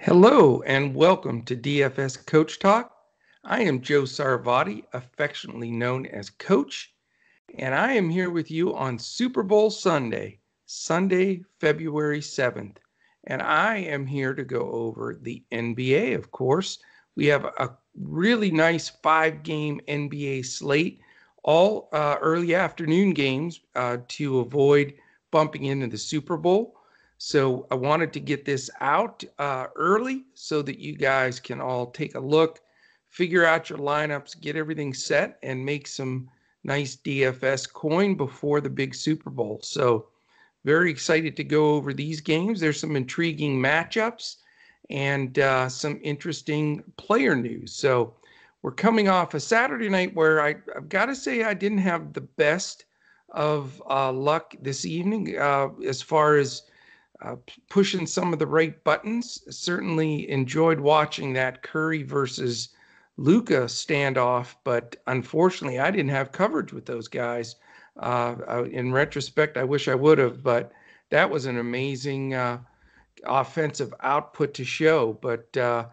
Hello and welcome to DFS Coach Talk. I am Joe Sarvadi, affectionately known as Coach, and I am here with you on Super Bowl Sunday, Sunday, February 7th. And I am here to go over the NBA, of course. We have a really nice five game NBA slate, all uh, early afternoon games uh, to avoid bumping into the Super Bowl. So I wanted to get this out uh, early so that you guys can all take a look, figure out your lineups, get everything set, and make some nice DFS coin before the big Super Bowl. So very excited to go over these games. There's some intriguing matchups and uh, some interesting player news. So we're coming off a Saturday night where I, have got to say I didn't have the best of uh, luck this evening uh, as far as uh, pushing some of the right buttons. Certainly enjoyed watching that Curry versus Luka standoff, but unfortunately, I didn't have coverage with those guys. Uh, in retrospect, I wish I would have, but that was an amazing uh, offensive output to show. But uh,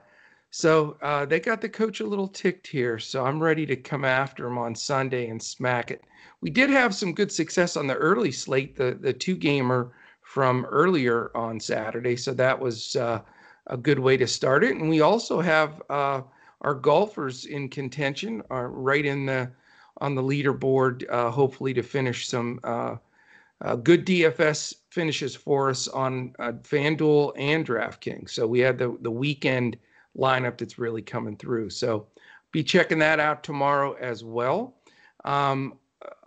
so uh, they got the coach a little ticked here, so I'm ready to come after him on Sunday and smack it. We did have some good success on the early slate, the the two gamer from earlier on Saturday. So that was uh, a good way to start it. And we also have uh, our golfers in contention, are right in the on the leaderboard, uh, hopefully to finish some uh, uh, good DFS finishes for us on uh, FanDuel and DraftKings. So we had the the weekend lineup that's really coming through. So be checking that out tomorrow as well. Um,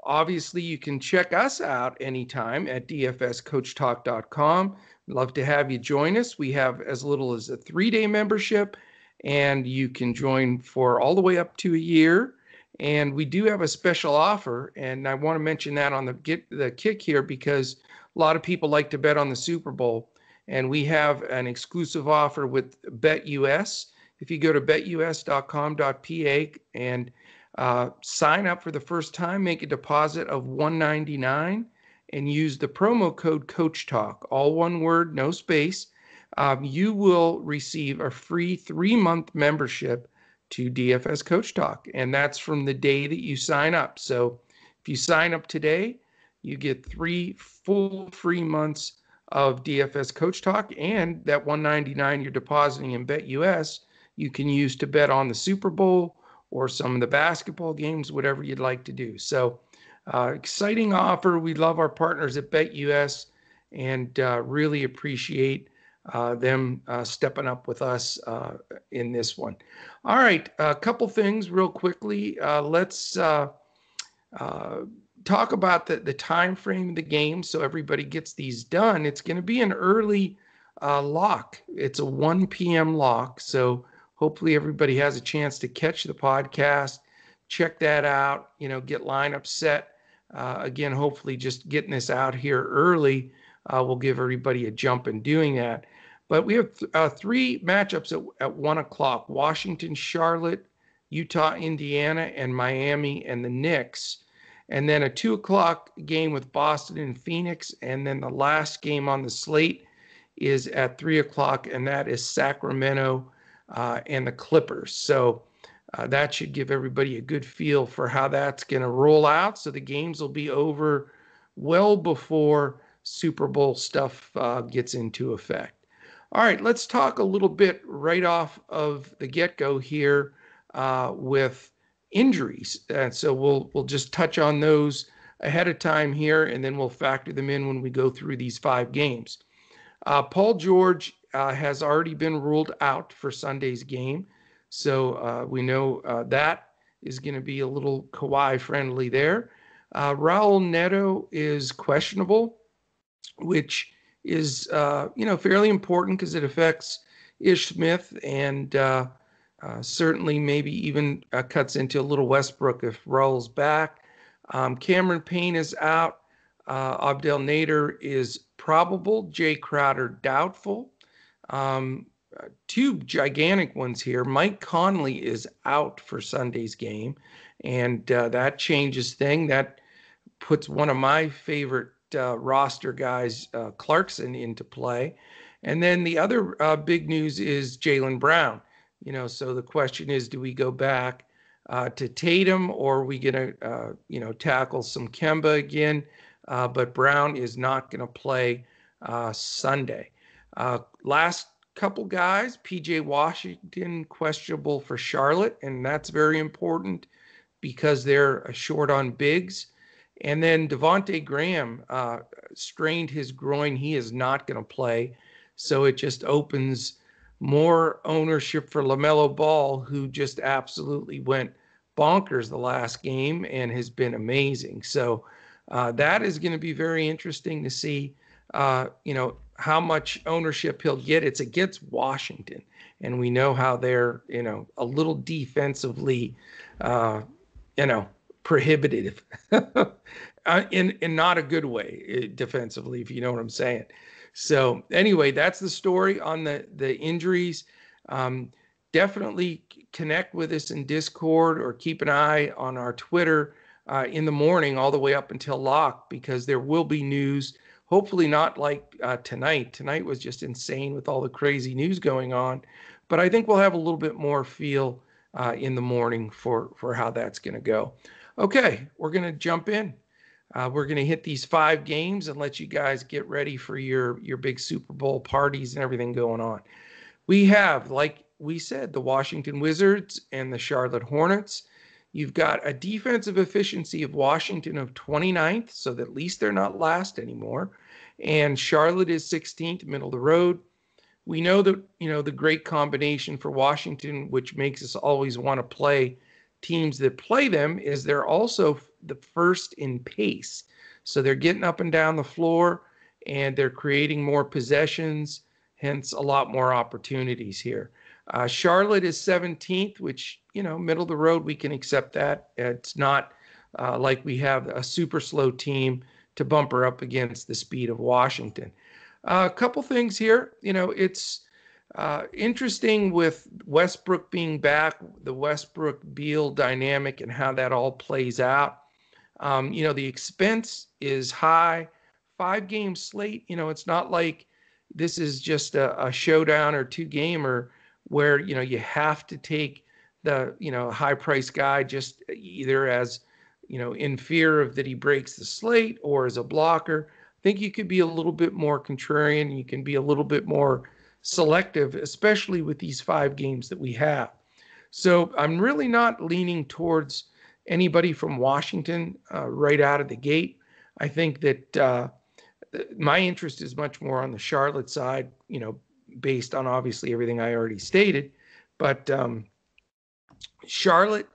obviously, you can check us out anytime at dfscoachtalk.com. Love to have you join us. We have as little as a three day membership, and you can join for all the way up to a year. And we do have a special offer, and I want to mention that on the get the kick here because a lot of people like to bet on the Super Bowl, and we have an exclusive offer with BetUS. If you go to betus.com.pa and uh, sign up for the first time, make a deposit of 199 and use the promo code Coach Talk, all one word, no space. Um, you will receive a free three month membership to DFS Coach Talk, and that's from the day that you sign up. So if you sign up today, you get three full free months of DFS Coach Talk, and that 199 you're depositing in BetUS you can use to bet on the Super Bowl or some of the basketball games, whatever you'd like to do. So, uh, exciting offer. We love our partners at BetUS and uh, really appreciate uh, them uh, stepping up with us uh, in this one. All right, a couple things real quickly. Uh, let's talk about the, the time frame of the game so everybody gets these done. It's going to be an early lock. It's a 1 p.m. lock. So hopefully everybody has a chance to catch the podcast, check that out, you know, get lineup set. Uh, again, hopefully just getting this out here early uh, will give everybody a jump in doing that. But we have th- uh, three matchups at, at one o'clock Washington, Charlotte, Utah, Indiana, and Miami and the Knicks. And then a two o'clock game with Boston and Phoenix. And then the last game on the slate is at three o'clock, and that is Sacramento uh, and the Clippers. So uh, that should give everybody a good feel for how that's going to roll out. So the games will be over well before Super Bowl stuff uh, gets into effect. All right, let's talk a little bit right off of the get go here uh, with injuries. And so we'll we'll just touch on those ahead of time here, and then we'll factor them in when we go through these five games. Uh, Paul George uh, has already been ruled out for Sunday's game. So uh, we know uh, that is going to be a little Kawhi friendly there. Uh, Raul Neto is questionable, which is uh, you know fairly important because it affects Ish Smith and certainly maybe even cuts into a little Westbrook if Raul's back. Um, Cameron Payne is out. Abdel Nader is probable. Jay Crowder doubtful. Um, uh, two gigantic ones here. Mike Conley is out for Sunday's game, and uh, that changes thing. That puts one of my favorite uh, roster guys, uh, Clarkson, into play. And then the other uh, big news is Jaylen Brown. You know, so the question is, do we go back uh, to Tatum or are we going to, uh, you know, tackle some Kemba again? Uh, but Brown is not going to play uh, Sunday. Uh, last couple guys, PJ Washington questionable for Charlotte, and that's very important because they're short on bigs. And then Devonte Graham uh, strained his groin. He is not going to play. So it just opens more ownership for LaMelo Ball, who just absolutely went bonkers the last game and has been amazing. So uh, that is going to be very interesting to see, uh, you know, how much ownership he'll get. It's against Washington, and we know how they're, you know, a little defensively, uh, you know, prohibitive, uh, in in not a good way eh, defensively, if you know what I'm saying. So anyway, that's the story on the the injuries. Um, definitely connect with us in Discord or keep an eye on our Twitter uh, in the morning all the way up until lock because there will be news. Hopefully not like uh, tonight. Tonight was just insane with all the crazy news going on, but I think we'll have a little bit more feel uh, in the morning for for how that's going to go. Okay, we're going to jump in. Uh, we're going to hit these five games and let you guys get ready for your your big Super Bowl parties and everything going on. We have, like we said, the Washington Wizards and the Charlotte Hornets. You've got a defensive efficiency of Washington of 29th, so that at least they're not last anymore. And Charlotte is 16th, middle of the road. We know that, you know, the great combination for Washington, which makes us always want to play teams that play them, is they're also the first in pace. So they're getting up and down the floor and they're creating more possessions, hence a lot more opportunities here. Uh, Charlotte is 17th, which, you know, middle of the road, we can accept that. It's not uh, like we have a super slow team to bumper up against the speed of Washington. Uh, a couple things here. You know, it's uh, interesting with Westbrook being back, the Westbrook Beal dynamic, and how that all plays out. Um, you know, the expense is high. Five game slate, you know, it's not like this is just a, a showdown or two gamer where, you know, you have to take the, you know, high price guy just either as, you know, in fear of that he breaks the slate or as a blocker. I think you could be a little bit more contrarian. You can be a little bit more selective, especially with these five games that we have. So I'm really not leaning towards anybody from Washington uh, right out of the gate. I think that uh, my interest is much more on the Charlotte side, you know, based on obviously everything I already stated. But um, Charlotte,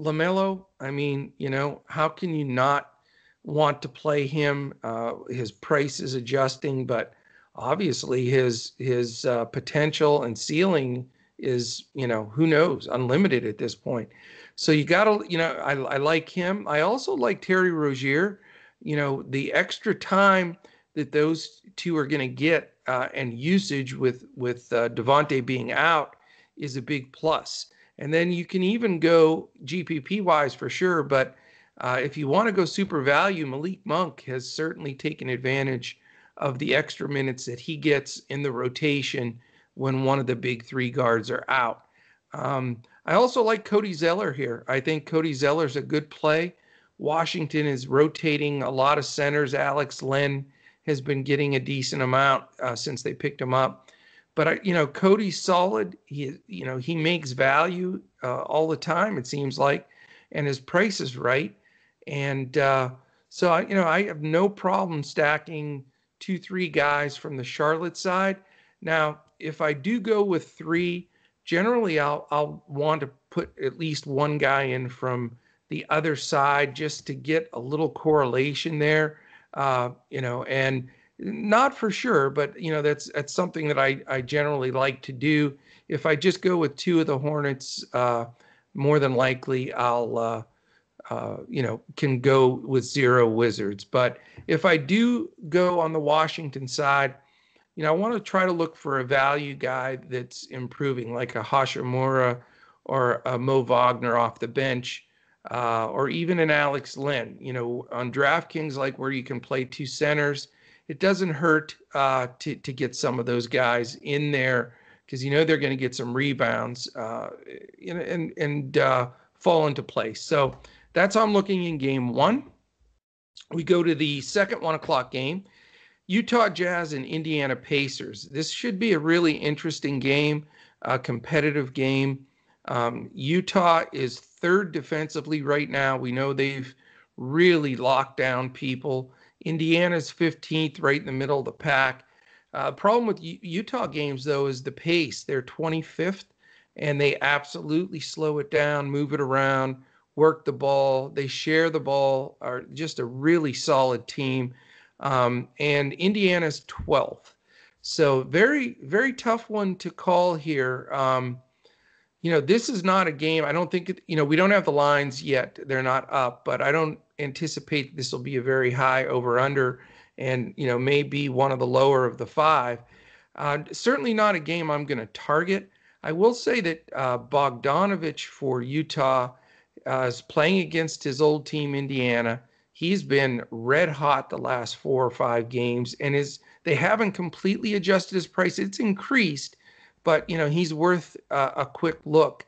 LaMelo, I mean, you know, how can you not want to play him? Uh, his price is adjusting, but obviously his his uh, potential and ceiling is, you know, who knows, unlimited at this point. So you got to, you know, I, I like him. I also like Terry Rozier. You know, the extra time that those two are going to get uh, and usage with with uh, Devonte being out is a big plus. And then you can even go GPP wise for sure. But uh, if you want to go super value, Malik Monk has certainly taken advantage of the extra minutes that he gets in the rotation when one of the big three guards are out. Um, I also like Cody Zeller here. I think Cody Zeller's a good play. Washington is rotating a lot of centers. Alex Len has been getting a decent amount uh, since they picked him up. But I, you know, Cody's solid. He, you know, he makes value uh, all the time. It seems like, and his price is right. And uh, so, I, you know, I have no problem stacking two, three guys from the Charlotte side. Now, if I do go with three, generally I'll I'll want to put at least one guy in from the other side just to get a little correlation there, uh, you know, and not for sure, but you know that's that's something that I I generally like to do. If I just go with two of the Hornets, uh, more than likely I'll uh, uh, you know can go with zero Wizards. But if I do go on the Washington side you know, I want to try to look for a value guy that's improving, like a Hachimura or a Mo Wagner off the bench, uh, or even an Alex Len. You know, on DraftKings, like where you can play two centers, it doesn't hurt uh, to to get some of those guys in there because you know they're going to get some rebounds uh, and and uh, fall into place. So that's how I'm looking in game one. We go to the second one o'clock game. Utah Jazz and Indiana Pacers. This should be a really interesting game, a competitive game. Um, Utah is third defensively right now. We know they've really locked down people. Indiana's 15th, right in the middle of the pack. Uh, problem with U- Utah games, though, is the pace. They're 25th, and they absolutely slow it down, move it around, work the ball. They share the ball, are just a really solid team. Um, and Indiana's 12th. So, very, very tough one to call here. Um, you know, this is not a game. I don't think, you know, we don't have the lines yet. They're not up, but I don't anticipate this will be a very high over under and, you know, maybe one of the lower of the five. Uh, certainly not a game I'm going to target. I will say that uh, Bogdanovich for Utah uh, is playing against his old team, Indiana. He's been red hot the last four or five games, and is they haven't completely adjusted his price. It's increased, but you know he's worth uh, a quick look.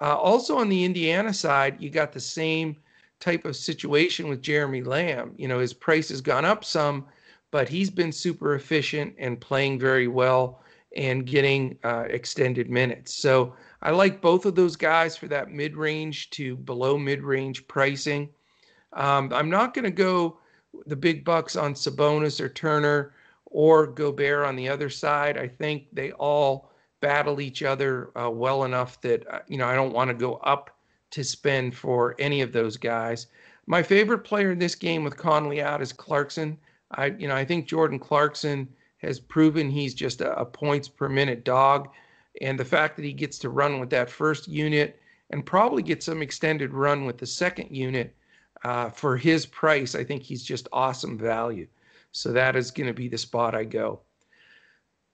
Uh, also on the Indiana side, you got the same type of situation with Jeremy Lamb. You know his price has gone up some, but he's been super efficient and playing very well and getting uh, extended minutes. So I like both of those guys for that mid-range to below mid-range pricing. Um, I'm not going to go the big bucks on Sabonis or Turner or Gobert on the other side. I think they all battle each other uh, well enough that uh, you know I don't want to go up to spend for any of those guys. My favorite player in this game with Conley out is Clarkson. I you know I think Jordan Clarkson has proven he's just a, a points per minute dog, and the fact that he gets to run with that first unit and probably get some extended run with the second unit uh, for his price, I think he's just awesome value. So that is going to be the spot I go.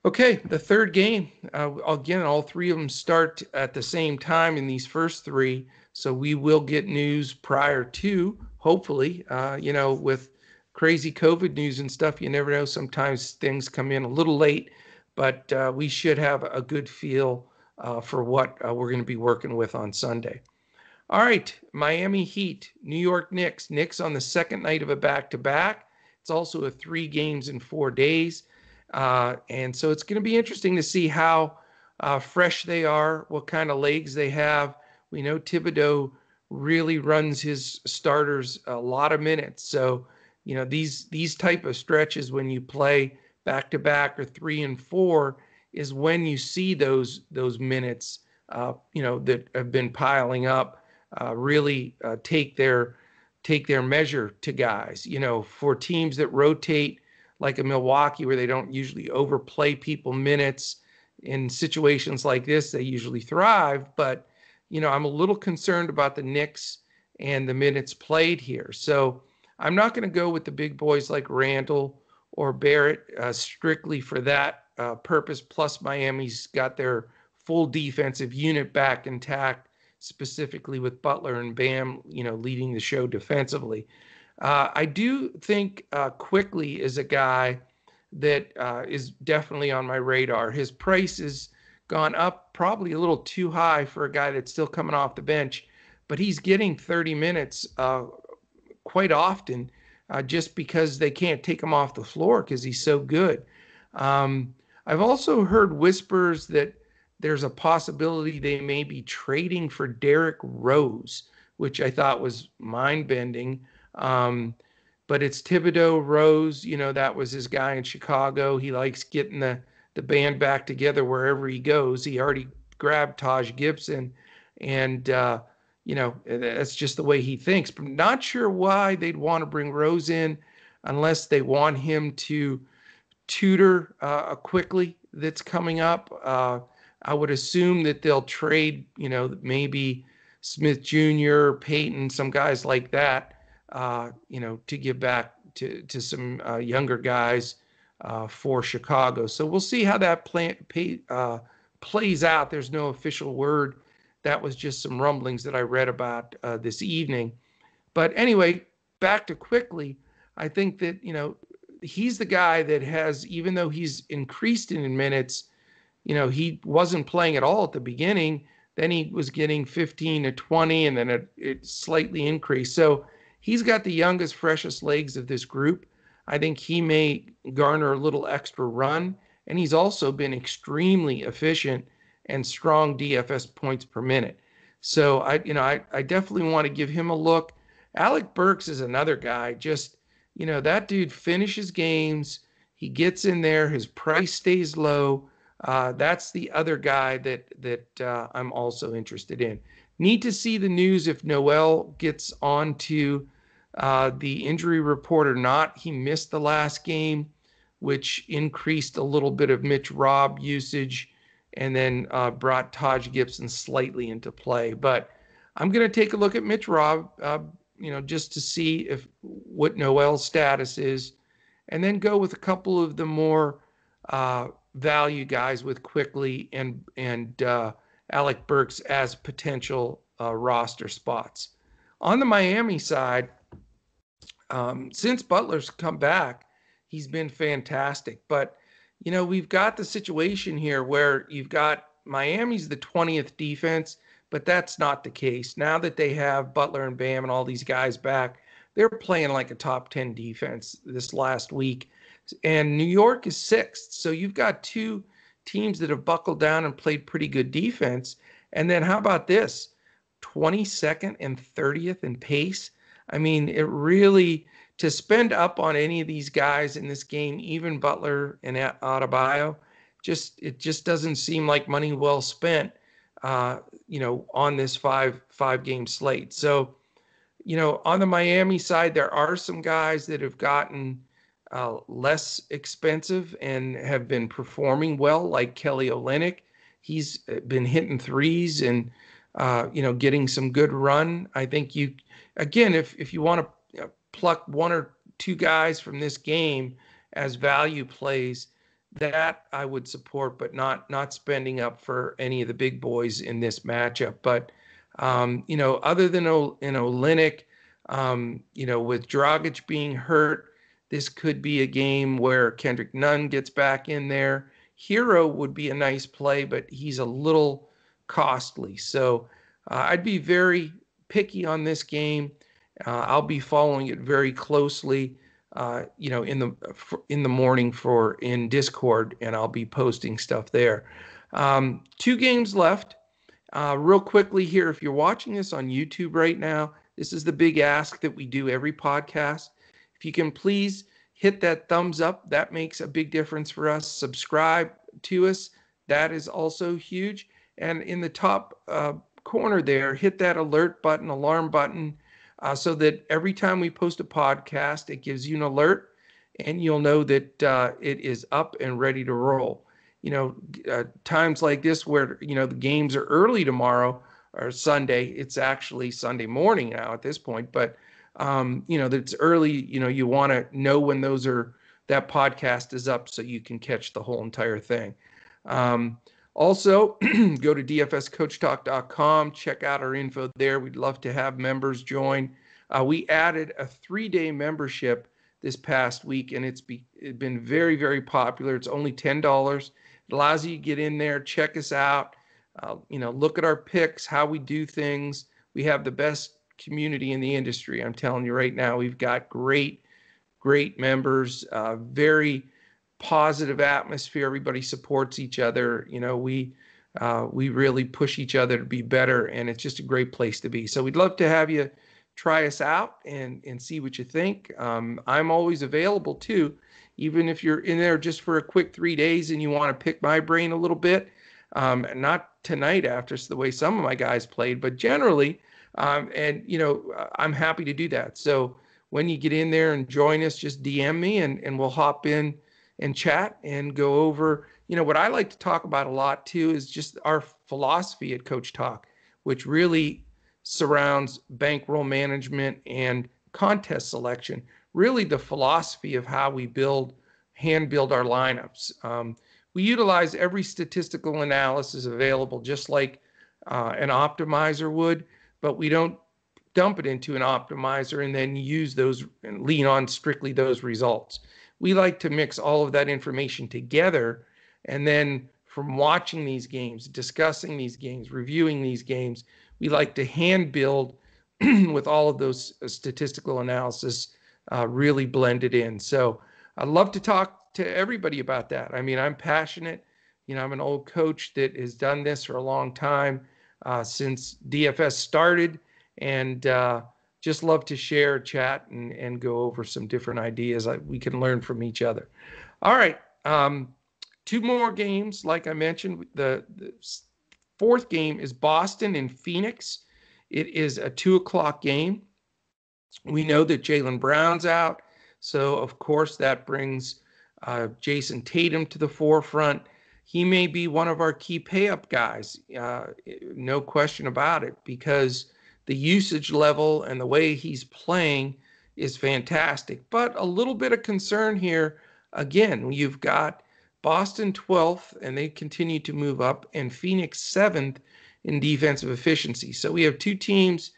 Okay, the third game. Uh, again, all three of them start at the same time in these first three. So we will get news prior to, hopefully, uh, you know, with crazy COVID news and stuff, you never know. Sometimes things come in a little late, but uh, we should have a good feel uh, for what uh, we're going to be working with on Sunday. All right, Miami Heat, New York Knicks. Knicks on the second night of a back to back. It's also a three games in four days. Uh, and so it's going to be interesting to see how uh, fresh they are, what kind of legs they have. We know Thibodeau really runs his starters a lot of minutes. So, you know, these these type of stretches when you play back to back or three and four is when you see those those minutes, uh, you know, that have been piling up, uh, really uh, take their take their measure to guys. You know, for teams that rotate like a Milwaukee where they don't usually overplay people minutes. In situations like this, they usually thrive. But, you know, I'm a little concerned about the Knicks and the minutes played here. So I'm not going to go with the big boys like Randle or Barrett uh, strictly for that uh, purpose. Plus, Miami's got their full defensive unit back intact, specifically with Butler and Bam, you know, leading the show defensively. Uh, I do think uh, Quickley is a guy that uh, is definitely on my radar. His price has gone up probably a little too high for a guy that's still coming off the bench, but he's getting 30 minutes uh, quite often uh, just because they can't take him off the floor because he's so good. Um, I've also heard whispers that there's a possibility they may be trading for Derrick Rose, which I thought was mind bending. Um, but it's Thibodeau Rose, you know, that was his guy in Chicago. He likes getting the, the band back together wherever he goes. He already grabbed Taj Gibson, and, uh, you know, that's just the way he thinks. But not sure why they'd want to bring Rose in unless they want him to tutor uh, Quickley that's coming up. Uh, I would assume that they'll trade, you know, maybe Smith Jr., Payton, some guys like that uh, you know, to give back to to some uh, younger guys uh, for Chicago. So we'll see how that play, pay, uh, plays out. There's no official word. That was just some rumblings that I read about this evening. But anyway, back to Quickley. I think that you know he's the guy that has, even though he's increased in minutes, you know, he wasn't playing at all at the beginning. Then he was getting 15 to 20, and then it, it slightly increased. So he's got the youngest, freshest legs of this group. I think he may garner a little extra run, and he's also been extremely efficient and strong DFS points per minute. So I, you know, I, I definitely want to give him a look. Alec Burks is another guy. Just, you know, that dude finishes games. He gets in there. His price stays low. Uh, that's the other guy that that uh, I'm also interested in. Need to see the news if Noel gets onto uh, the injury report or not. He missed the last game, which increased a little bit of Mitch Robb usage and then uh, brought Taj Gibson slightly into play. But I'm going to take a look at Mitch Robb, uh, you know, just to see if what Noel's status is, and then go with a couple of the more uh, value guys with Quickley and and uh, Alec Burks as potential uh, roster spots. On the Miami side, um, since Butler's come back, he's been fantastic. But you know, we've got the situation here where you've got Miami's the 20th defense, but that's not the case. Now that they have Butler and Bam and all these guys back, they're playing like a top 10 defense this last week. And New York is sixth. So you've got two teams that have buckled down and played pretty good defense. And then how about this? 22nd and 30th in pace. I mean, it really to spend up on any of these guys in this game, even Butler and Adebayo, just it just doesn't seem like money well spent, uh, you know, on this five five game slate. So, you know, on the Miami side, there are some guys that have gotten uh, less expensive and have been performing well, like Kelly Olynyk. He's been hitting threes and uh, you know getting some good run. I think you again, if if you want to pluck one or two guys from this game as value plays, that I would support, but not not spending up for any of the big boys in this matchup. But um, you know, other than o, know Olynyk, um, you know, with Dragic being hurt, this could be a game where Kendrick Nunn gets back in there. Herro would be a nice play, but he's a little costly. So uh, I'd be very picky on this game. Uh, I'll be following it very closely, uh, you know, in the in the morning for in Discord, and I'll be posting stuff there. Um, two games left. Uh, real quickly here, if you're watching this on YouTube right now, this is the big ask that we do every podcast. If you can please hit that thumbs up, that makes a big difference for us. Subscribe to us, that is also huge. And in the top uh, corner there, hit that alert button, alarm button uh, so that every time we post a podcast, it gives you an alert and you'll know that uh, it is up and ready to roll. You know, uh, times like this where, you know, the games are early tomorrow or Sunday, it's actually Sunday morning now at this point, but, um, you know, that's early, you know, you want to know when those are, that podcast is up so you can catch the whole entire thing. Um, also, go to dfscoachtalk.com, check out our info there. We'd love to have members join. Uh, we added a three day membership this past week, and it's, be, it's been very, very popular. It's only $10. It allows you to get in there, check us out, uh, you know, look at our picks, how we do things. We have the best community in the industry. I'm telling you right now, we've got great, great members, uh, very positive atmosphere. Everybody supports each other. You know, we uh, we really push each other to be better, and it's just a great place to be. So we'd love to have you try us out and and see what you think. Um, I'm always available too, even if you're in there just for a quick three days and you want to pick my brain a little bit. Um, not tonight after the way some of my guys played, but generally, um, and you know, I'm happy to do that. So when you get in there and join us, just DM me and and we'll hop in and chat and go over, you know, what I like to talk about a lot too is just our philosophy at Coach Talk, which really surrounds bankroll management and contest selection. Really, the philosophy of how we build, hand build our lineups. Um, we utilize every statistical analysis available, just like uh, an optimizer would, but we don't dump it into an optimizer and then use those and lean on strictly those results we like to mix all of that information together. And then from watching these games, discussing these games, reviewing these games, we like to hand build with all of those uh, statistical analysis uh, really blended in. So I'd love to talk to everybody about that. I mean, I'm passionate. You know, I'm an old coach that has done this for a long time uh, since DFS started, and uh, just love to share, chat, and, and go over some different ideas we can learn from each other. All right. Um, two more games, like I mentioned. The, the fourth game is Boston and Phoenix. It is a two o'clock game. We know that Jaylen Brown's out. So, of course, that brings uh, Jayson Tatum to the forefront. He may be one of our key pay up guys, uh, no question about it, because the usage level and the way he's playing is fantastic. But a little bit of concern here. Again, you've got Boston 12th, and they continue to move up, and Phoenix 7th in defensive efficiency. So we have two teams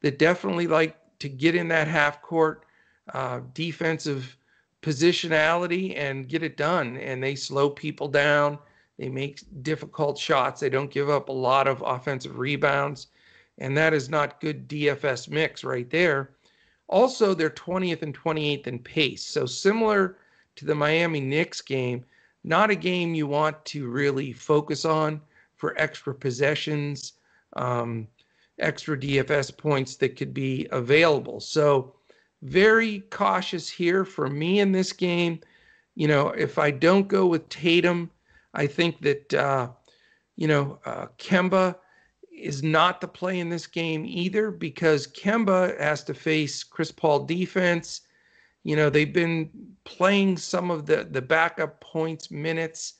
that definitely like to get in that half court uh, defensive positionality and get it done. And they slow people down. They make difficult shots. They don't give up a lot of offensive rebounds. And that is not good DFS mix right there. Also, they're 20th and 28th in pace. So similar to the Miami Knicks game, not a game you want to really focus on for extra possessions, um, extra DFS points that could be available. So, very cautious here for me in this game. You know, if I don't go with Tatum, I think that, uh, you know, uh, Kemba is not the play in this game either because Kemba has to face Chris Paul defense. You know, they've been playing some of the the backup points minutes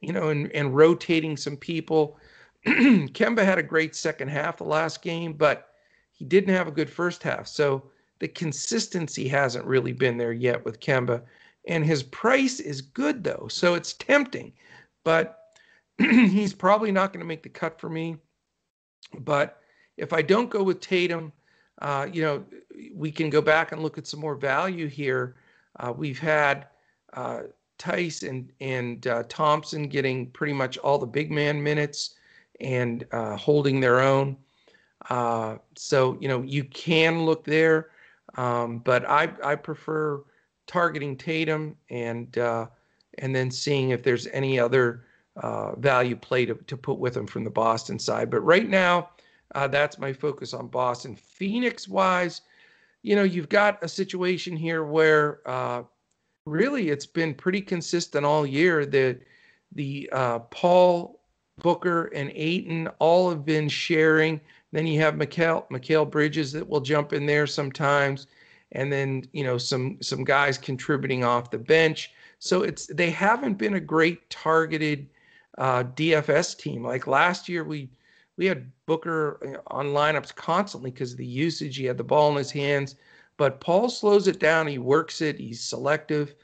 you know, and, and rotating some people. Kemba had a great second half the last game, but he didn't have a good first half. So the consistency hasn't really been there yet with Kemba. And his price is good, though. So it's tempting, but he's probably not going to make the cut for me. But if I don't go with Tatum, uh, you know, we can go back and look at some more value here. Uh, we've had uh, Theis and and uh, Thompson getting pretty much all the big man minutes and uh, holding their own. Uh, so you know you can look there, um, but I I prefer targeting Tatum and uh, and then seeing if there's any other uh, value play to, to put with him from the Boston side. But right now, uh, that's my focus on Boston. Phoenix wise, you know you've got a situation here where really it's been pretty consistent all year that the uh, Paul Booker and Ayton all have been sharing. Then you have Mikal Mikal Bridges that will jump in there sometimes, and then you know some some guys contributing off the bench. So it's they haven't been a great targeted uh, DFS team. Like last year, we we had Booker uh, on lineups constantly because of the usage. He had the ball in his hands. But Paul slows it down. He works it. He's selective.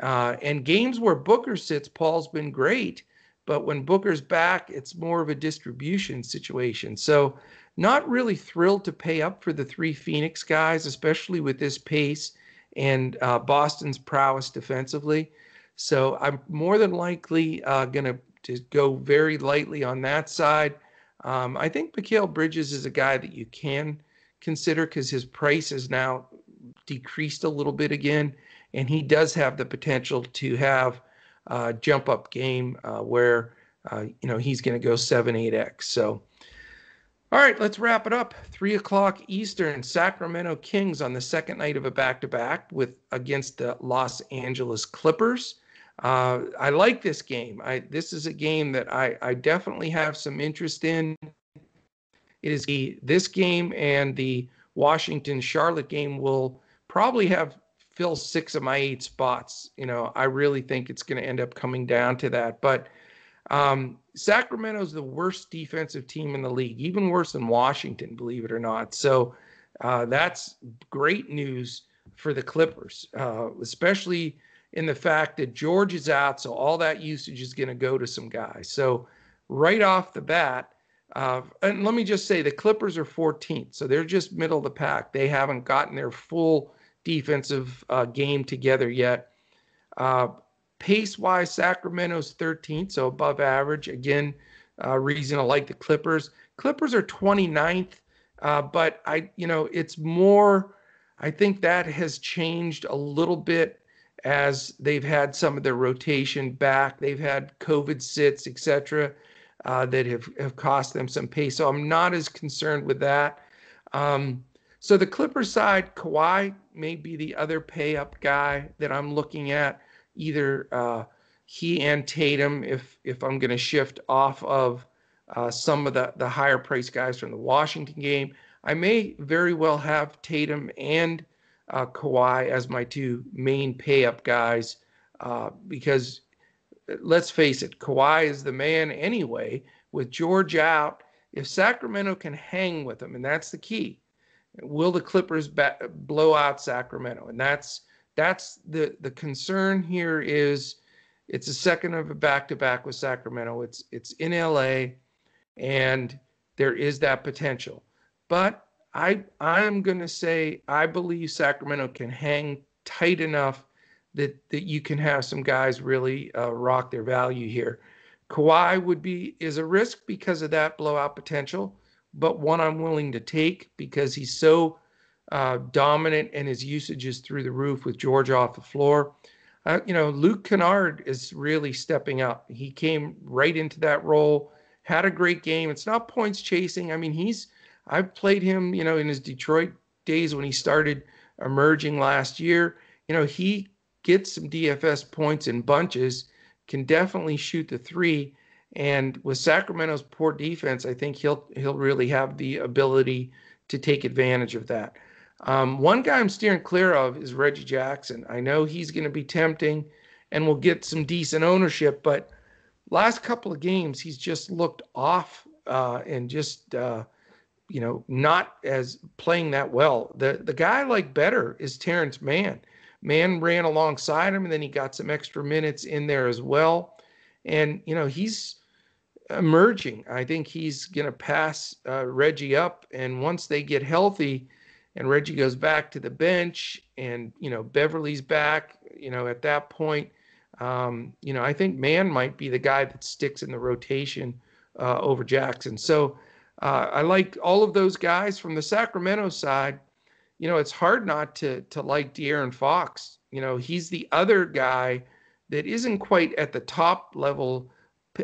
Uh, and games where Booker sits, Paul's been great. But when Booker's back, it's more of a distribution situation. So, not really thrilled to pay up for the three Phoenix guys, especially with this pace and uh, Boston's prowess defensively. So, I'm more than likely uh, going to go very lightly on that side. Um, I think Mikal Bridges is a guy that you can consider because his price is now decreased a little bit again, and he does have the potential to have a jump up game uh, where uh, you know he's going to go seven eight x. So. All right, let's wrap it up. Three o'clock Eastern, Sacramento Kings on the second night of a back-to-back with against the Los Angeles Clippers. Uh, I like this game. I this is a game that I, I definitely have some interest in. It is the, this game and the Washington Charlotte game will probably have fill six of my eight spots. You know, I really think it's going to end up coming down to that. But um, Sacramento's the worst defensive team in the league, even worse than Washington, believe it or not. So uh, that's great news for the Clippers, uh, especially in the fact that George is out. So all that usage is going to go to some guys. So right off the bat, uh, and let me just say the Clippers are 14th, so they're just middle of the pack. They haven't gotten their full defensive uh, game together yet. Pace wise, Sacramento's 13th, so above average. Again, uh, reason I like the Clippers. Clippers are 29th, uh, but I, you know, it's more. I think that has changed a little bit as they've had some of their rotation back. They've had COVID sits, etc., uh, that have, have cost them some pace. So I'm not as concerned with that. Um, so the Clippers side, Kawhi may be the other pay up guy that I'm looking at. Either uh, he and Tatum, if if I'm going to shift off of uh, some of the the higher price guys from the Washington game, I may very well have Tatum and uh, Kawhi as my two main pay up guys uh, because let's face it, Kawhi is the man anyway. With George out, if Sacramento can hang with him, and that's the key, will the Clippers ba- blow out Sacramento? And that's that's the the concern here is it's a second of a back to back with Sacramento. It's it's in LA, and there is that potential. But I I'm going to say I believe Sacramento can hang tight enough that that you can have some guys really uh, rock their value here. Kawhi would be is a risk because of that blowout potential, but one I'm willing to take because he's so uh, dominant and his usage is through the roof with George off the floor. Uh, you know, Luke Kennard is really stepping up. He came right into that role, had a great game. It's not points chasing. I mean, he's I've played him, you know, in his Detroit days when he started emerging last year. You know, he gets some DFS points in bunches, can definitely shoot the three. And with Sacramento's poor defense, I think he'll he'll really have the ability to take advantage of that. Um, one guy I'm steering clear of is Reggie Jackson. I know he's going to be tempting and will get some decent ownership, but last couple of games he's just looked off uh, and just uh, you know, not as playing that well. The the guy I like better is Terance Mann. Mann ran alongside him, and then he got some extra minutes in there as well. And you know, he's emerging. I think he's going to pass uh, Reggie up, and once they get healthy, and Reggie goes back to the bench, and you know Beverley's back. You know, at that point, um, you know, I think Mann might be the guy that sticks in the rotation uh, over Jackson. So uh, I like all of those guys from the Sacramento side. You know, it's hard not to to like De'Aaron Fox. You know, he's the other guy that isn't quite at the top level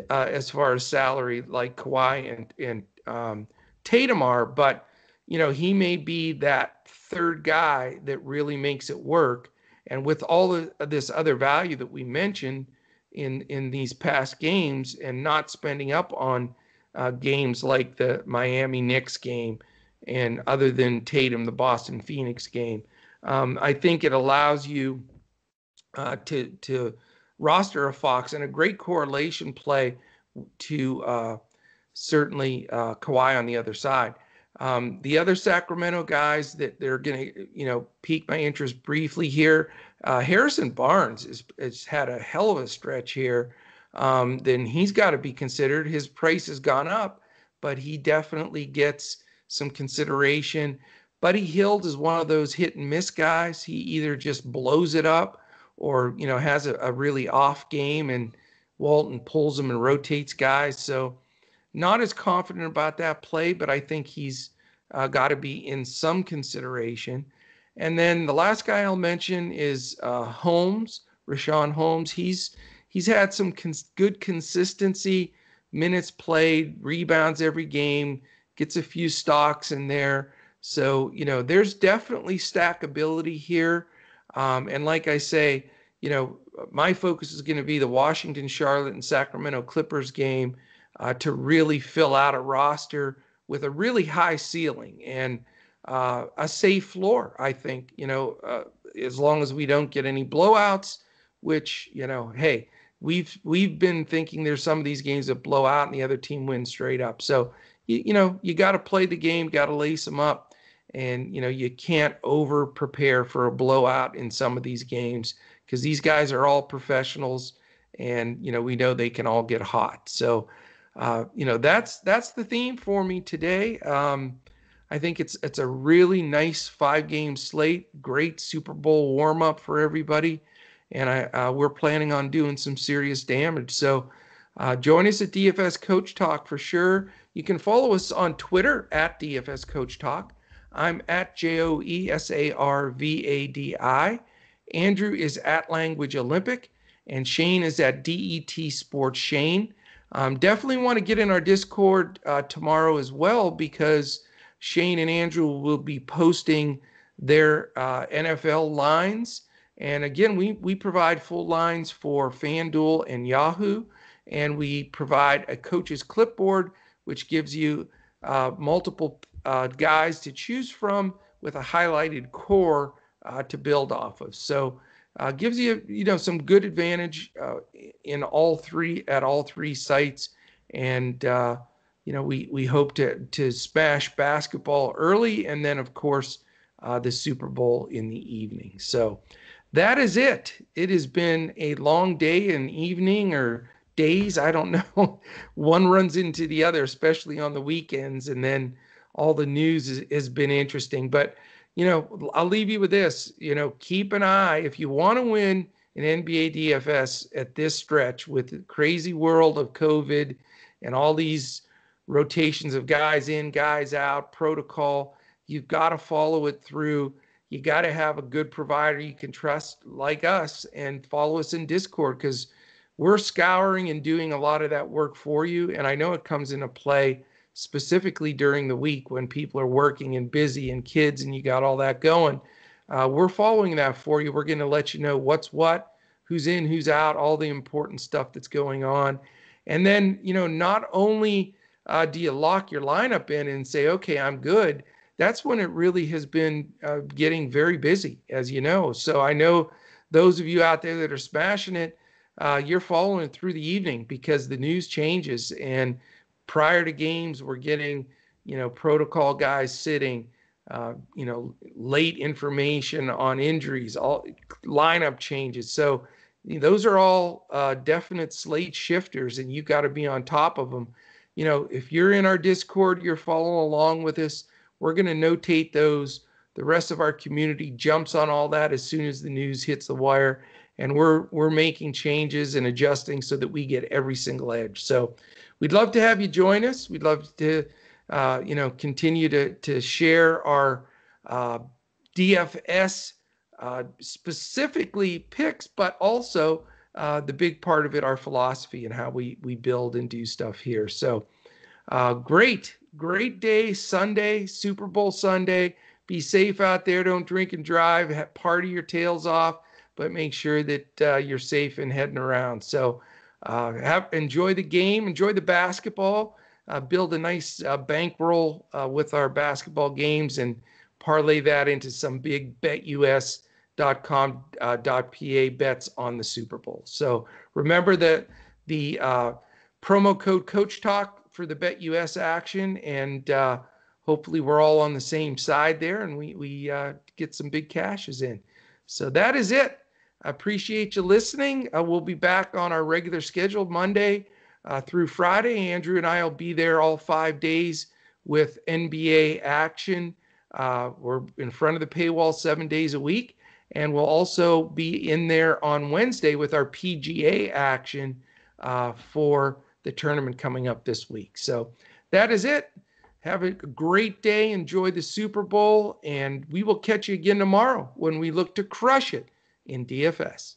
uh, as far as salary like Kawhi and and um, Tatum are, but you know he may be that third guy that really makes it work. And with all of this other value that we mentioned in in these past games, and not spending up on uh, games like the Miami Knicks game, and other than Tatum, the Boston Phoenix game. Um, I think it allows you uh, to to roster a Fox and a great correlation play to uh, certainly uh, Kawhi on the other side. Um, the other Sacramento guys that they're going to, you know, pique my interest briefly here. Uh, Harrison Barnes is, has had a hell of a stretch here um, then he's got to be considered. His price has gone up, but he definitely gets some consideration. Buddy Hield is one of those hit and miss guys. He either just blows it up or, you know, has a, a really off game and Walton pulls him and rotates guys. So not as confident about that play, but I think he's uh, got to be in some consideration. And then the last guy I'll mention is uh, Holmes, Richaun Holmes. He's he's had some cons- good consistency, minutes played, rebounds every game, gets a few stocks in there. So, you know, there's definitely stackability here. Um, and like I say, you know, my focus is going to be the Washington, Charlotte, and Sacramento Clippers game uh, to really fill out a roster with a really high ceiling and uh, a safe floor. I think, you know, uh, as long as we don't get any blowouts, which, you know, hey, we've we've been thinking there's some of these games that blow out and the other team wins straight up. So you, you know you got to play the game, got to lace them up, and you know you can't over prepare for a blowout in some of these games because these guys are all professionals, and you know we know they can all get hot. So uh, you know that's that's the theme for me today. Um, I think it's it's a really nice five game slate, great Super Bowl warm up for everybody and I, uh, we're planning on doing some serious damage. So uh, join us at DFS Coach Talk for sure. You can follow us on Twitter at DFS Coach Talk. I'm at J O E S A R V A D I. Andrew is at Language Olympic, and Shane is at DET Sports Shane. Um, definitely want to get in our Discord uh, tomorrow as well because Shane and Andrew will be posting their uh, NFL lines. And again, we, we provide full lines for FanDuel and Yahoo, and we provide a coach's clipboard, which gives you uh, multiple uh, guys to choose from with a highlighted core uh, to build off of. So uh, gives you you know some good advantage uh, in all three at all three sites, and uh, you know we we hope to to smash basketball early, and then of course uh, the Super Bowl in the evening. So that is it. It has been a long day and evening or days. I don't know. One runs into the other, especially on the weekends, and then all the news has been interesting. But you know, I'll leave you with this. You know, keep an eye if you want to win an NBA DFS at this stretch with the crazy world of COVID and all these rotations of guys in, guys out, protocol. You've got to follow it through. You got to have a good provider you can trust, like us, and follow us in Discord because we're scouring and doing a lot of that work for you. And I know it comes into play specifically during the week when people are working and busy and kids and you got all that going. Uh, we're following that for you. We're going to let you know what's what, who's in, who's out, all the important stuff that's going on. And then, you know, not only uh, do you lock your lineup in and say, okay, I'm good, that's when it really has been uh, getting very busy, as you know. So I know those of you out there that are smashing it, uh, you're following through the evening because the news changes and prior to games, we're getting, you know, protocol guys sitting, uh, you know, late information on injuries, all lineup changes. So those are all uh, definite slate shifters, and you've got to be on top of them. You know, if you're in our Discord, you're following along with us. We're going to notate those. The rest of our community jumps on all that as soon as the news hits the wire, and we're we're making changes and adjusting so that we get every single edge. So we'd love to have you join us. We'd love to, uh, you know, continue to to share our uh, DFS uh, specifically picks, but also uh, the big part of it, our philosophy and how we we build and do stuff here. So, uh, great, great day, Sunday, Super Bowl Sunday. Be safe out there. Don't drink and drive. Party your tails off, but make sure that uh, you're safe and heading around. So uh, have enjoy the game, enjoy the basketball, uh, build a nice uh, bankroll uh, with our basketball games, and parlay that into some big betus.com uh, bets on the Super Bowl. So remember that the uh, promo code Coach Talk for the BetUS action, and uh, hopefully we're all on the same side there, and we we get some big cashes in. So that is it. Appreciate you listening. Uh, we'll be back on our regular schedule Monday uh, through Friday. Andrew and I will be there all five days with NBA action. Uh, we're in front of the paywall seven days a week. And we'll also be in there on Wednesday with our PGA action uh, for the tournament coming up this week. So that is it. Have a great day. Enjoy the Super Bowl. And we will catch you again tomorrow when we look to crush it in DFS.